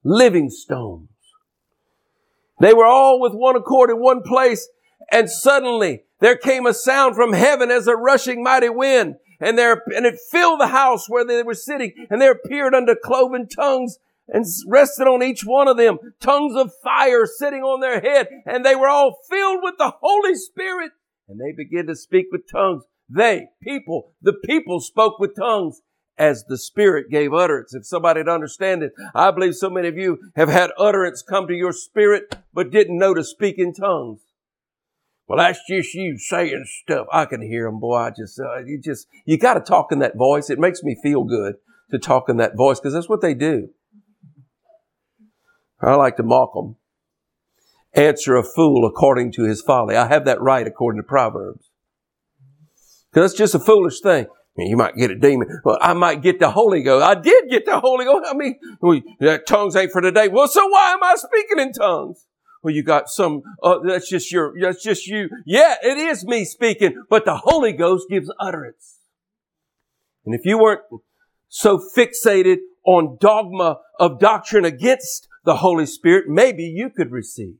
Living stones. They were all with one accord in one place. And suddenly there came a sound from heaven as a rushing mighty wind. And there, and it filled the house where they were sitting. And there appeared unto cloven tongues and rested on each one of them, tongues of fire sitting on their head, and they were all filled with the Holy Spirit, and they began to speak with tongues. They, people, the people spoke with tongues as the Spirit gave utterance. If somebody'd understand it, I believe so many of you have had utterance come to your spirit, but didn't know to speak in tongues. Well, that's just you saying stuff. I can hear them, boy. I just, uh, you just, you got to talk in that voice. It makes me feel good to talk in that voice because that's what they do. I like to mock them. Answer a fool according to his folly. I have that right according to Proverbs. Because that's just a foolish thing. You might get a demon. Well, I might get the Holy Ghost. I did get the Holy Ghost. I mean, well, that tongues ain't for today. Well, so why am I speaking in tongues? Well, you got some, uh, that's just your, that's just you. Yeah, it is me speaking, but the Holy Ghost gives utterance. And if you weren't so fixated on dogma of doctrine against the Holy Spirit, maybe you could receive.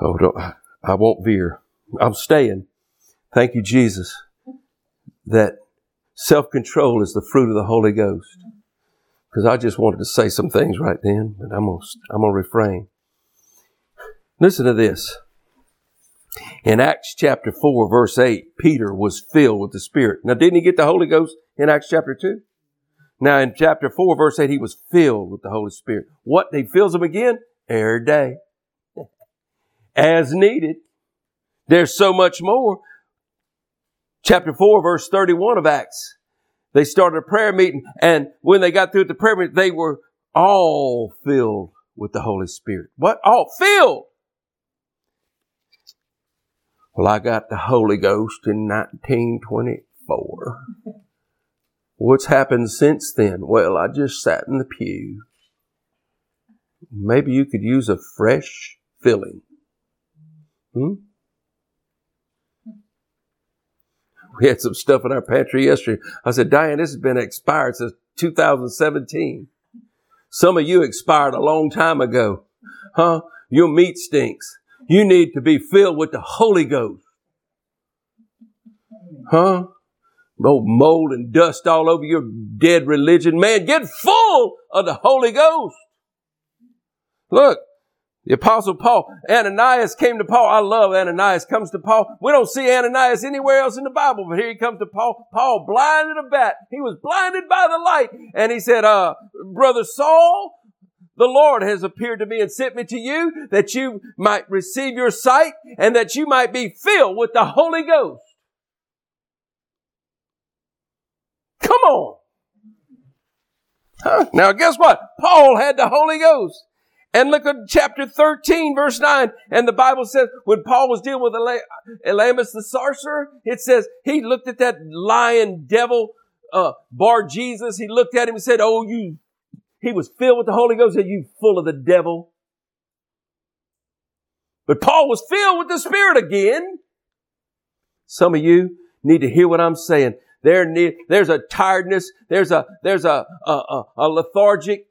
Oh, don't, I won't veer. I'm staying. Thank you, Jesus, that Self control is the fruit of the Holy Ghost. Because I just wanted to say some things right then, but I'm going to I'm to refrain. Listen to this. In Acts chapter 4, verse 8, Peter was filled with the Spirit. Now, didn't he get the Holy Ghost in Acts chapter 2? Now, in chapter 4, verse 8, he was filled with the Holy Spirit. What? He fills them again? Every day. As needed. There's so much more. Chapter 4, verse 31 of Acts. They started a prayer meeting, and when they got through the prayer meeting, they were all filled with the Holy Spirit. What? All filled. Well, I got the Holy Ghost in 1924. What's happened since then? Well, I just sat in the pew. Maybe you could use a fresh filling. Hmm? We had some stuff in our pantry yesterday. I said, Diane, this has been expired since 2017. Some of you expired a long time ago. Huh? Your meat stinks. You need to be filled with the Holy Ghost. Huh? Oh, mold and dust all over your dead religion. Man, get full of the Holy Ghost. Look, the apostle Paul, Ananias came to Paul. I love Ananias comes to Paul. We don't see Ananias anywhere else in the Bible, but here he comes to Paul. Paul blinded a bat. He was blinded by the light. And he said, uh, brother Saul, the Lord has appeared to me and sent me to you that you might receive your sight and that you might be filled with the Holy Ghost. Come on. Huh? Now guess what? Paul had the Holy Ghost. And look at chapter 13, verse 9. And the Bible says when Paul was dealing with Elymas the sorcerer, it says he looked at that lion devil, uh, Bar Jesus. He looked at him and said, Oh, you, he was filled with the Holy Ghost. Said, You full of the devil. But Paul was filled with the Spirit again. Some of you need to hear what I'm saying. There, there's a tiredness. There's a, there's a, a, a lethargic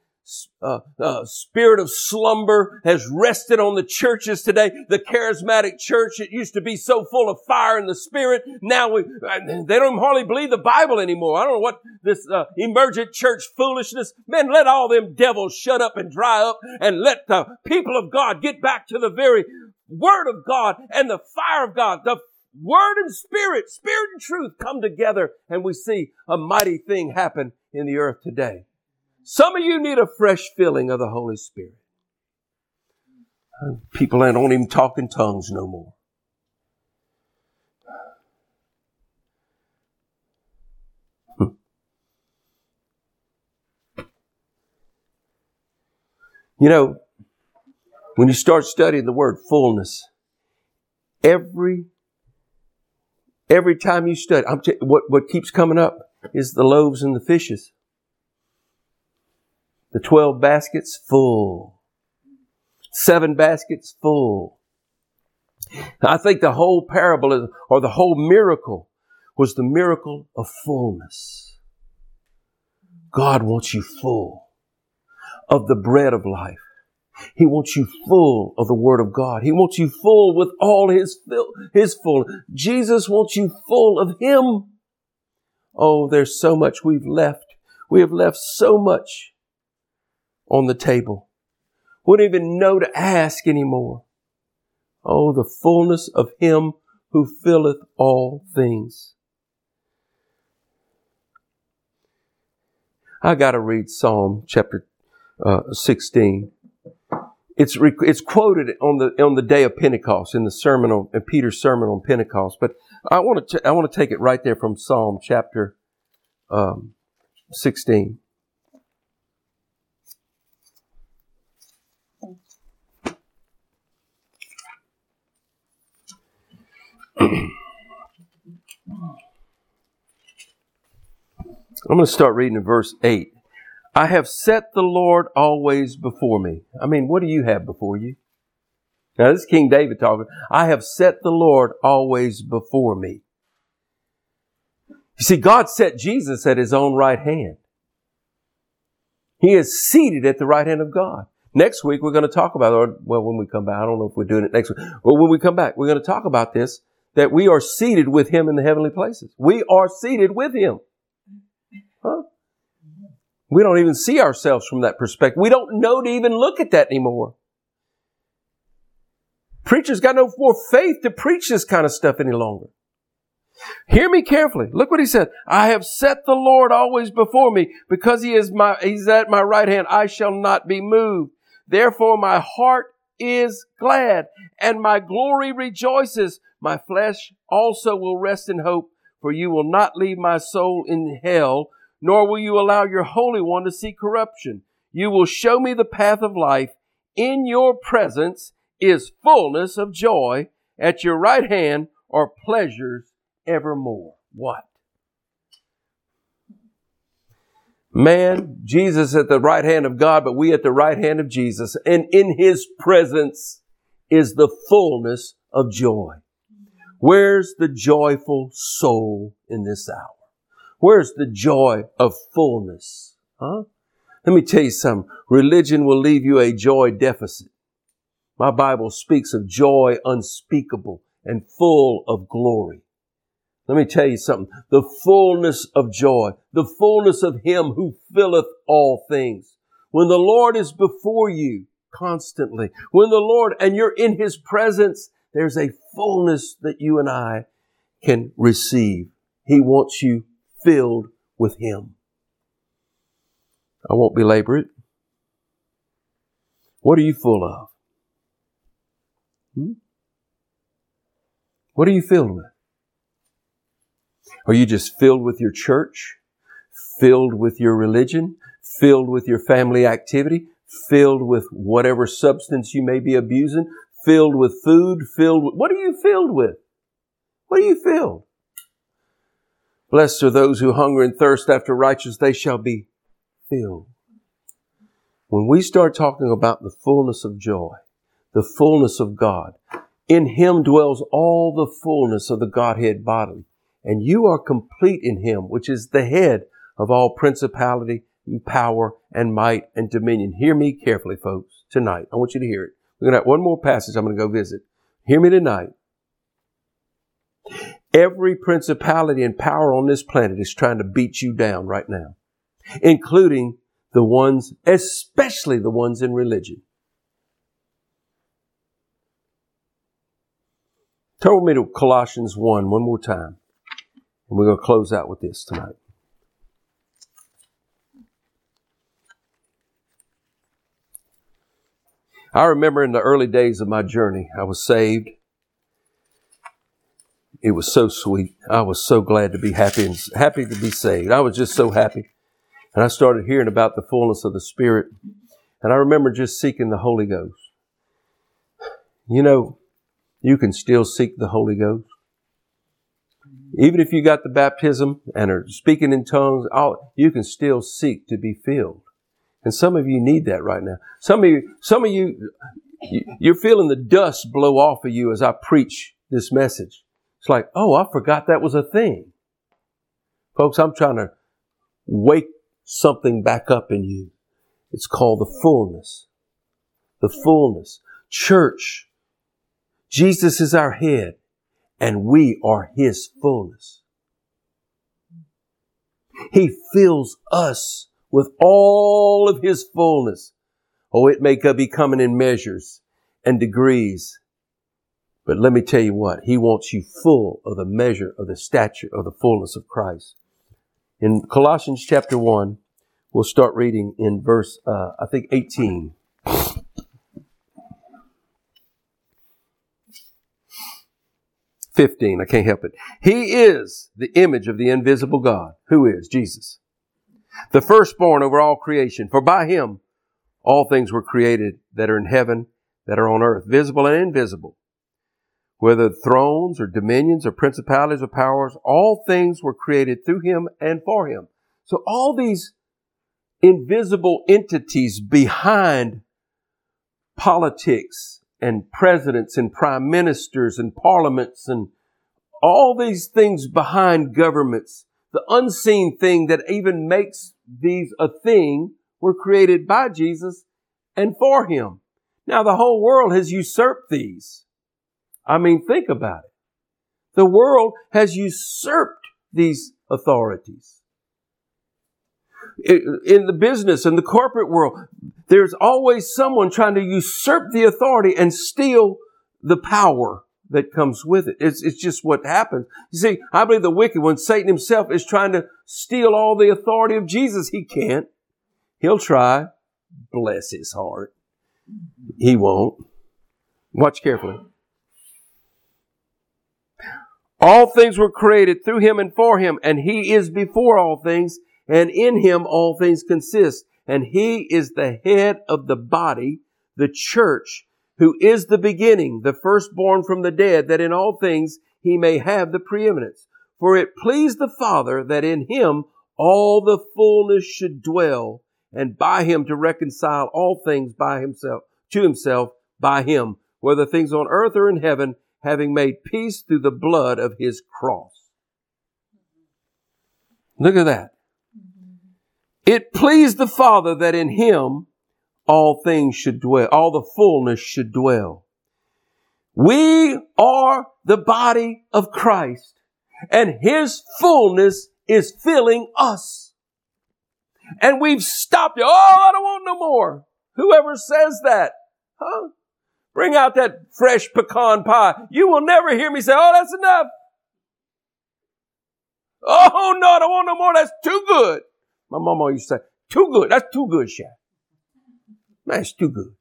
uh, uh, spirit of slumber has rested on the churches today. The charismatic church, it used to be so full of fire in the spirit. Now we, uh, they don't hardly believe the Bible anymore. I don't know what this uh, emergent church foolishness. Man, let all them devils shut up and dry up and let the people of God get back to the very word of God and the fire of God. The word and spirit, spirit and truth come together and we see a mighty thing happen in the earth today. Some of you need a fresh filling of the Holy Spirit. People that don't even talk in tongues no more. Hmm. You know, when you start studying the word fullness, every every time you study, t- what what keeps coming up is the loaves and the fishes. The 12 baskets full. Seven baskets full. I think the whole parable or the whole miracle was the miracle of fullness. God wants you full of the bread of life. He wants you full of the Word of God. He wants you full with all His, His full. Jesus wants you full of Him. Oh, there's so much we've left. We have left so much on the table. Wouldn't even know to ask anymore. Oh, the fullness of Him who filleth all things. I got to read Psalm chapter uh, 16. It's, it's quoted on the, on the day of Pentecost in the sermon on, in Peter's sermon on Pentecost, but I want to, I want to take it right there from Psalm chapter um, 16. I'm going to start reading in verse 8. I have set the Lord always before me. I mean, what do you have before you? Now, this is King David talking. I have set the Lord always before me. You see, God set Jesus at his own right hand. He is seated at the right hand of God. Next week, we're going to talk about, or, well, when we come back, I don't know if we're doing it next week, but when we come back, we're going to talk about this that we are seated with him in the heavenly places. We are seated with him. Huh? We don't even see ourselves from that perspective. We don't know to even look at that anymore. Preachers got no more faith to preach this kind of stuff any longer. Hear me carefully. Look what he said. I have set the Lord always before me because he is my, he's at my right hand. I shall not be moved. Therefore my heart is glad and my glory rejoices. My flesh also will rest in hope for you will not leave my soul in hell, nor will you allow your Holy One to see corruption. You will show me the path of life. In your presence is fullness of joy. At your right hand are pleasures evermore. What? Man, Jesus at the right hand of God, but we at the right hand of Jesus. And in his presence is the fullness of joy. Where's the joyful soul in this hour? Where's the joy of fullness? Huh? Let me tell you something. Religion will leave you a joy deficit. My Bible speaks of joy unspeakable and full of glory. Let me tell you something. The fullness of joy, the fullness of Him who filleth all things. When the Lord is before you constantly, when the Lord, and you're in His presence, there's a fullness that you and I can receive. He wants you filled with Him. I won't belabor it. What are you full of? Hmm? What are you filled with? Are you just filled with your church? Filled with your religion? Filled with your family activity? Filled with whatever substance you may be abusing? Filled with food? Filled with, what are you filled with? What are you filled? Blessed are those who hunger and thirst after righteousness, they shall be filled. When we start talking about the fullness of joy, the fullness of God, in Him dwells all the fullness of the Godhead bodily and you are complete in him, which is the head of all principality and power and might and dominion. Hear me carefully, folks, tonight. I want you to hear it. We're going to have one more passage I'm going to go visit. Hear me tonight. Every principality and power on this planet is trying to beat you down right now, including the ones, especially the ones in religion. Turn with me to Colossians 1 one more time. And we're going to close out with this tonight. I remember in the early days of my journey, I was saved. It was so sweet. I was so glad to be happy and happy to be saved. I was just so happy. And I started hearing about the fullness of the Spirit. And I remember just seeking the Holy Ghost. You know, you can still seek the Holy Ghost. Even if you got the baptism and are speaking in tongues, you can still seek to be filled. And some of you need that right now. Some of you, some of you, you're feeling the dust blow off of you as I preach this message. It's like, oh, I forgot that was a thing. Folks, I'm trying to wake something back up in you. It's called the fullness. The fullness. Church. Jesus is our head and we are His fullness. He fills us with all of His fullness. Oh, it may be coming in measures and degrees. But let me tell you what, He wants you full of the measure of the stature of the fullness of Christ. In Colossians chapter 1, we'll start reading in verse, uh, I think 18. 15. I can't help it. He is the image of the invisible God. Who is? Jesus. The firstborn over all creation. For by him all things were created that are in heaven, that are on earth, visible and invisible. Whether thrones or dominions or principalities or powers, all things were created through him and for him. So all these invisible entities behind politics and presidents and prime ministers and parliaments and all these things behind governments, the unseen thing that even makes these a thing were created by Jesus and for him. Now the whole world has usurped these. I mean, think about it. The world has usurped these authorities. In the business and the corporate world, there's always someone trying to usurp the authority and steal the power that comes with it. It's, it's just what happens. You see, I believe the wicked one, Satan himself, is trying to steal all the authority of Jesus. He can't. He'll try. Bless his heart. He won't. Watch carefully. All things were created through him and for him, and he is before all things, and in him all things consist. And he is the head of the body, the church, who is the beginning, the firstborn from the dead, that in all things he may have the preeminence. For it pleased the Father that in him all the fullness should dwell, and by him to reconcile all things by himself, to himself by him, whether things on earth or in heaven, having made peace through the blood of his cross. Look at that. It pleased the Father that in him all things should dwell, all the fullness should dwell. We are the body of Christ and his fullness is filling us. And we've stopped. Oh, I don't want no more. Whoever says that, huh? Bring out that fresh pecan pie. You will never hear me say, oh, that's enough. Oh, no, I don't want no more. That's too good. My mama used to say, too good. That's too good, chef. That's too good.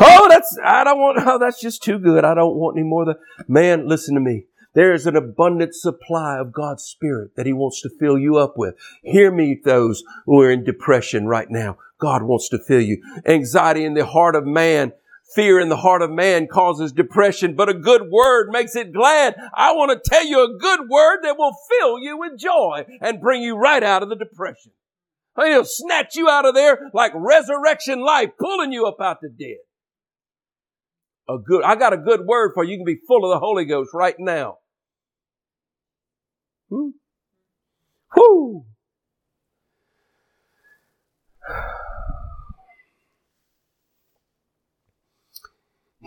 Oh, that's, I don't want, oh, that's just too good. I don't want any more of the, man, listen to me. There is an abundant supply of God's Spirit that He wants to fill you up with. Hear me, those who are in depression right now. God wants to fill you. Anxiety in the heart of man Fear in the heart of man causes depression, but a good word makes it glad. I want to tell you a good word that will fill you with joy and bring you right out of the depression. He'll snatch you out of there like resurrection life, pulling you up out the dead. A good, I got a good word for you. You can be full of the Holy Ghost right now. Hmm? Whoo!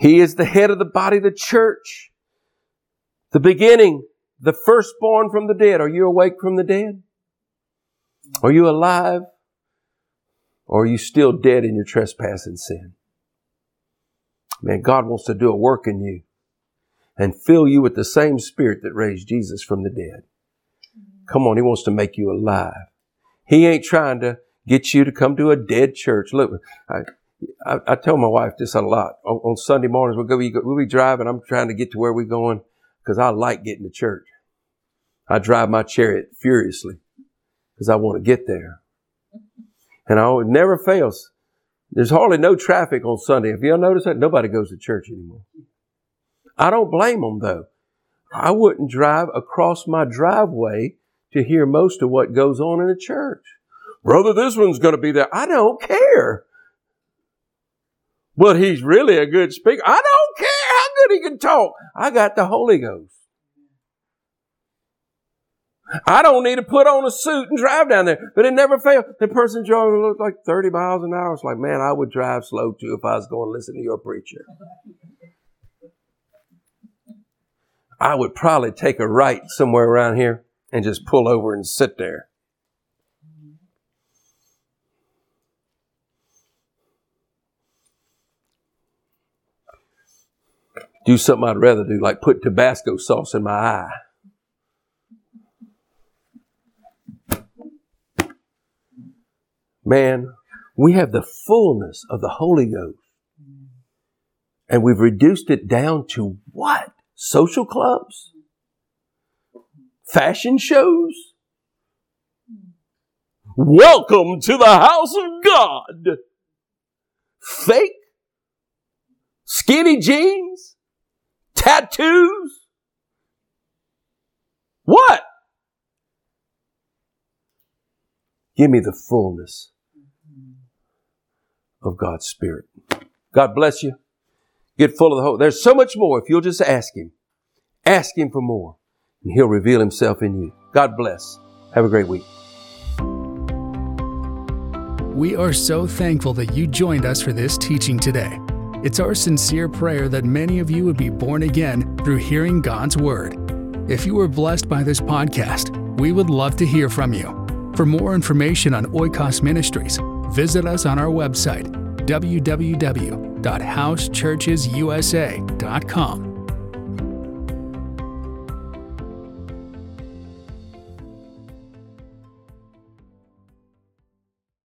He is the head of the body of the church. The beginning, the firstborn from the dead. Are you awake from the dead? Are you alive? Or are you still dead in your trespass and sin? Man, God wants to do a work in you and fill you with the same spirit that raised Jesus from the dead. Come on, He wants to make you alive. He ain't trying to get you to come to a dead church. Look, I, I, I, tell my wife this a lot. On, on Sunday mornings, we'll, go, we'll be driving. I'm trying to get to where we're going because I like getting to church. I drive my chariot furiously because I want to get there. And I it never fails. There's hardly no traffic on Sunday. If you noticed that? Nobody goes to church anymore. I don't blame them though. I wouldn't drive across my driveway to hear most of what goes on in a church. Brother, this one's going to be there. I don't care but he's really a good speaker. I don't care how good he can talk. I got the Holy Ghost. I don't need to put on a suit and drive down there, but it never failed. The person driving looked like 30 miles an hour. It's like, man, I would drive slow too if I was going to listen to your preacher. I would probably take a right somewhere around here and just pull over and sit there. Do something I'd rather do, like put Tabasco sauce in my eye. Man, we have the fullness of the Holy Ghost. And we've reduced it down to what? Social clubs? Fashion shows? Welcome to the house of God. Fake skinny jeans? Tattoos? What? Give me the fullness of God's Spirit. God bless you. Get full of the hope. There's so much more if you'll just ask Him. Ask Him for more, and He'll reveal Himself in you. God bless. Have a great week. We are so thankful that you joined us for this teaching today. It's our sincere prayer that many of you would be born again through hearing God's Word. If you were blessed by this podcast, we would love to hear from you. For more information on Oikos Ministries, visit us on our website, www.housechurchesusa.com